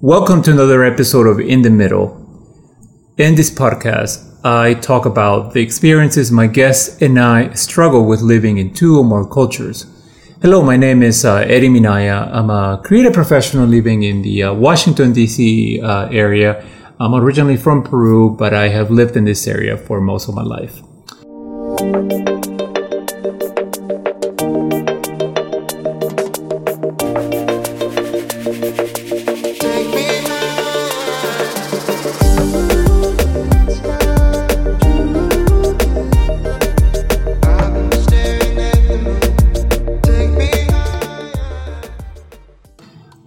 Welcome to another episode of In the Middle. In this podcast, I talk about the experiences my guests and I struggle with living in two or more cultures. Hello, my name is uh, Eddie Minaya. I'm a creative professional living in the uh, Washington, D.C. Uh, area. I'm originally from Peru, but I have lived in this area for most of my life.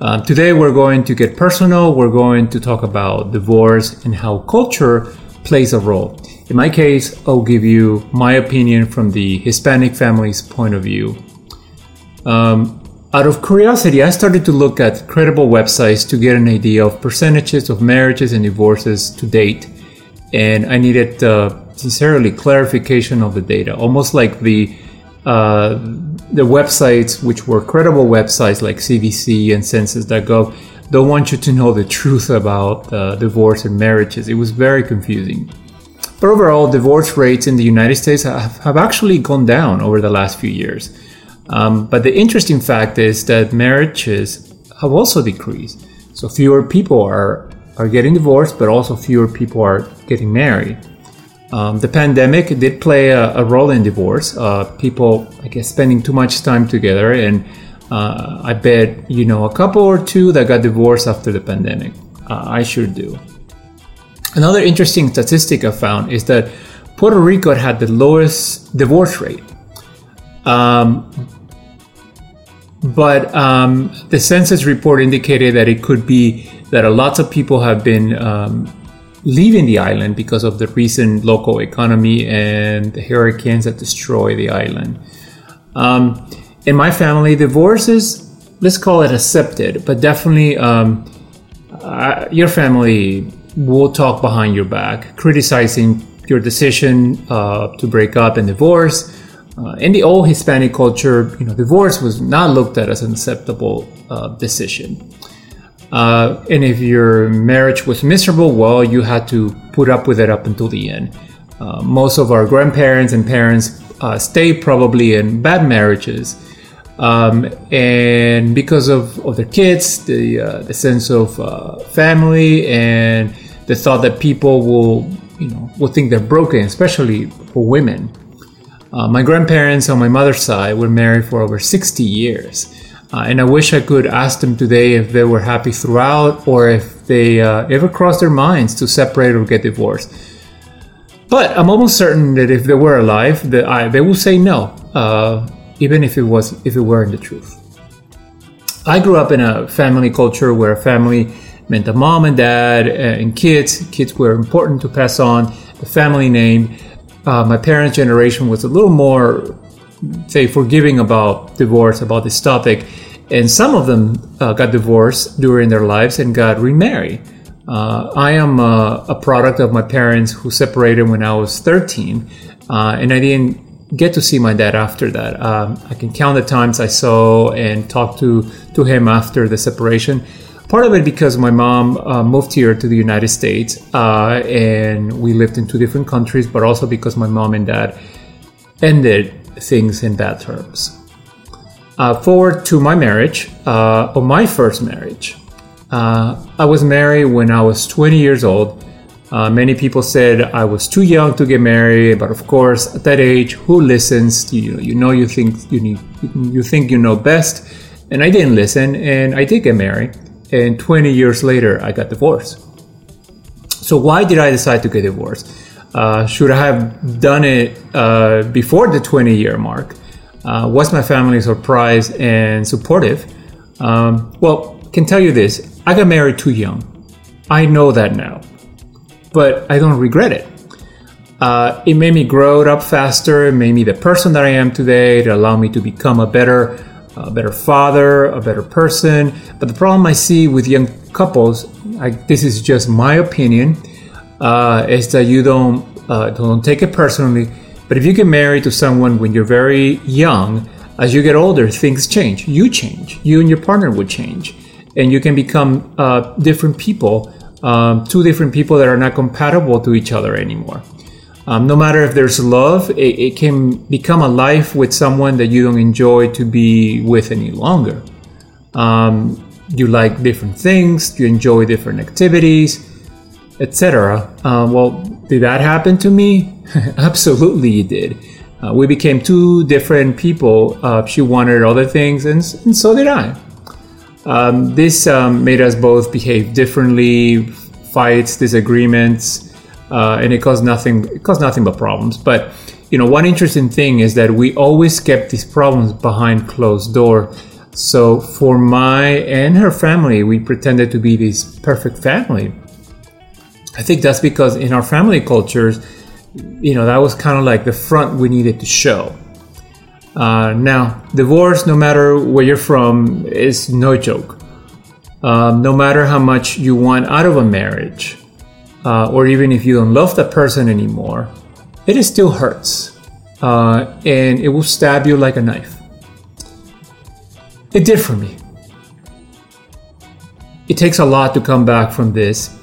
Um, today, we're going to get personal. We're going to talk about divorce and how culture plays a role. In my case, I'll give you my opinion from the Hispanic family's point of view. Um, out of curiosity, I started to look at credible websites to get an idea of percentages of marriages and divorces to date, and I needed uh, sincerely clarification of the data, almost like the uh, the websites, which were credible websites like CDC and Census.gov, don't want you to know the truth about uh, divorce and marriages. It was very confusing. But overall, divorce rates in the United States have, have actually gone down over the last few years. Um, but the interesting fact is that marriages have also decreased. So fewer people are, are getting divorced, but also fewer people are getting married. Um, the pandemic did play a, a role in divorce. Uh, people, I guess, spending too much time together, and uh, I bet you know a couple or two that got divorced after the pandemic. Uh, I sure do. Another interesting statistic I found is that Puerto Rico had the lowest divorce rate. Um, but um, the census report indicated that it could be that a lot of people have been um, leaving the island because of the recent local economy and the hurricanes that destroy the island. Um, in my family, divorce is, let's call it accepted, but definitely um, uh, your family will talk behind your back, criticizing your decision uh, to break up and divorce. Uh, in the old Hispanic culture, you know, divorce was not looked at as an acceptable uh, decision. Uh, and if your marriage was miserable, well, you had to put up with it up until the end. Uh, most of our grandparents and parents uh, stayed probably in bad marriages. Um, and because of, of their kids, the, uh, the sense of uh, family and the thought that people will, you know, will think they're broken, especially for women. Uh, my grandparents on my mother's side were married for over 60 years. Uh, and I wish I could ask them today if they were happy throughout or if they uh, ever crossed their minds to separate or get divorced. But I'm almost certain that if they were alive, that I, they would say no, uh, even if it was if it weren't the truth. I grew up in a family culture where family meant a mom and dad and kids. Kids were important to pass on the family name. Uh, my parents' generation was a little more say forgiving about divorce about this topic. And some of them uh, got divorced during their lives and got remarried. Uh, i am a, a, product of my parents who separated when i was 13 uh, and i didn't get to see my dad after that. Um, i can count the times i saw and talked to, to him after the separation. Part of it because my mom uh, moved here to the united states uh, and we lived in two different countries but also because my mom and dad ended things in bad terms. Uh, forward to my marriage, uh, or my first marriage. Uh, I was married when I was 20 years old. Uh, many people said I was too young to get married, but of course, at that age, who listens? You know, you know, you think you need, you think you know best, and I didn't listen, and I did get married. And 20 years later, I got divorced. So why did I decide to get divorced? Uh, should I have done it uh, before the 20 year mark? Uh, was my family surprised and supportive? Um, well, can tell you this I got married too young. I know that now, but I don't regret it. Uh, it made me grow up faster. It made me the person that I am today. It allowed me to become a better, a better father, a better person. But the problem I see with young couples, I, this is just my opinion, uh, is that you don't uh, don't take it personally. But if you get married to someone when you're very young, as you get older, things change. You change. You and your partner would change, and you can become uh, different people, um, two different people that are not compatible to each other anymore. Um, no matter if there's love, it, it, can become a life with someone that you don't enjoy to be with any longer. Um, you like different things, you enjoy different activities, etc. Uh, well, did that happen to me? Absolutely, it did. Uh, we became two different people. Uh, she wanted other things, and, and so did I. Um, this um, made us both behave differently, fights, disagreements, uh, and it caused nothing. It caused nothing but problems. But you know, one interesting thing is that we always kept these problems behind closed door. So for my and her family, we pretended to be this perfect family. I think that's because in our family cultures, you know, that was kind of like the front we needed to show. Uh, now, divorce, no matter where you're from, is no joke. Um, no matter how much you want out of a marriage, uh, or even if you don't love that person anymore, it still hurts. Uh, and it will stab you like a knife. It did for me. It takes a lot to come back from this,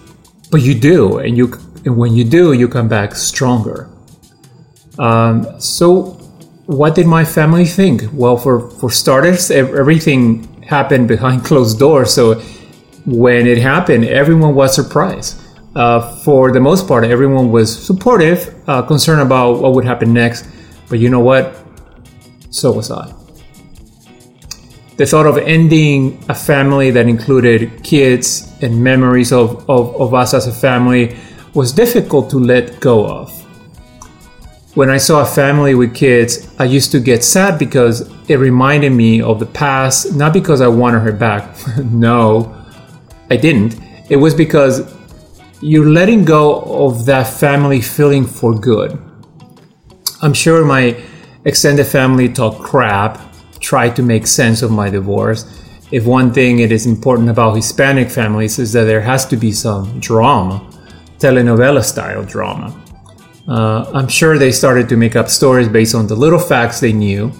but you do, and you and when you do, you come back stronger. Um, so, what did my family think? Well, for for starters, everything happened behind closed doors. So, when it happened, everyone was surprised uh, for the most part, everyone was supportive, uh, concerned about what would happen next. But you know what? So was I. The thought of ending a family that included kids and memories of, of, of us as a family was difficult to let go of. When I saw a family with kids, I used to get sad because it reminded me of the past, not because I wanted her back. no, I didn't. It was because you're letting go of that family feeling for good. I'm sure my extended family talked crap, tried to make sense of my divorce. If one thing it is important about Hispanic families is that there has to be some drama, telenovela style drama. Uh, I'm sure they started to make up stories based on the little facts they knew.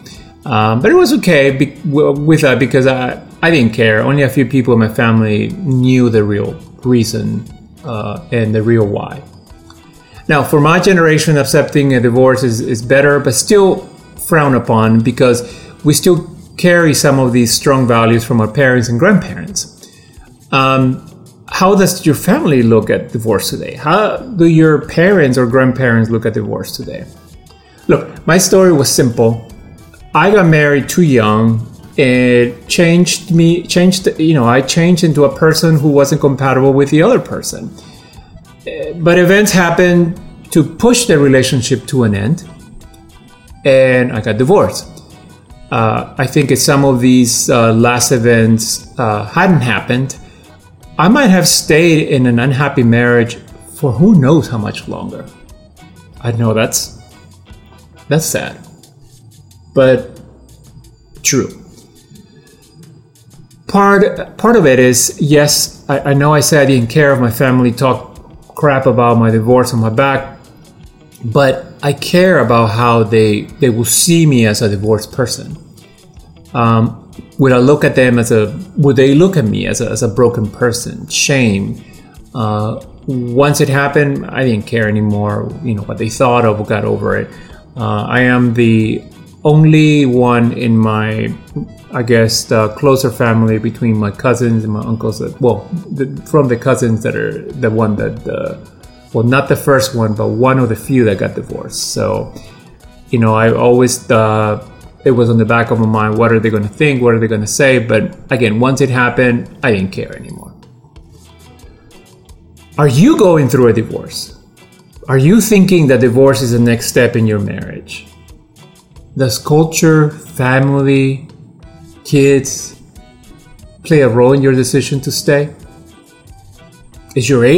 Um, but it was okay be- with that because I, I didn't care. Only a few people in my family knew the real reason uh, and the real why. Now, for my generation, accepting a divorce is, is better, but still frowned upon because we still carry some of these strong values from our parents and grandparents. Um, how does your family look at divorce today? How do your parents or grandparents look at divorce today? Look, my story was simple. I got married too young. It changed me, changed, you know, I changed into a person who wasn't compatible with the other person. But events happened to push the relationship to an end, and I got divorced. Uh, I think if some of these uh, last events uh, hadn't happened, I might have stayed in an unhappy marriage for who knows how much longer. I know that's that's sad, but true part part of it is yes, I, I know I said I didn't care if my family talked crap about my divorce on my back, but I care about how they they will see me as a divorced person. Um, would I look at them as a would they look at me as a, as a broken person? Shame. Uh, once it happened, I didn't care anymore. You know what they thought of, got over it. Uh, I am the only one in my I guess the closer family between my cousins and my uncles. That, well, the, from the cousins that are the one that, uh, well, not the first one, but one of the few that got divorced. So, you know, I always uh, it was on the back of my mind. What are they going to think? What are they going to say? But again, once it happened, I didn't care anymore. Are you going through a divorce? Are you thinking that divorce is the next step in your marriage? Does culture, family, kids play a role in your decision to stay? Is your age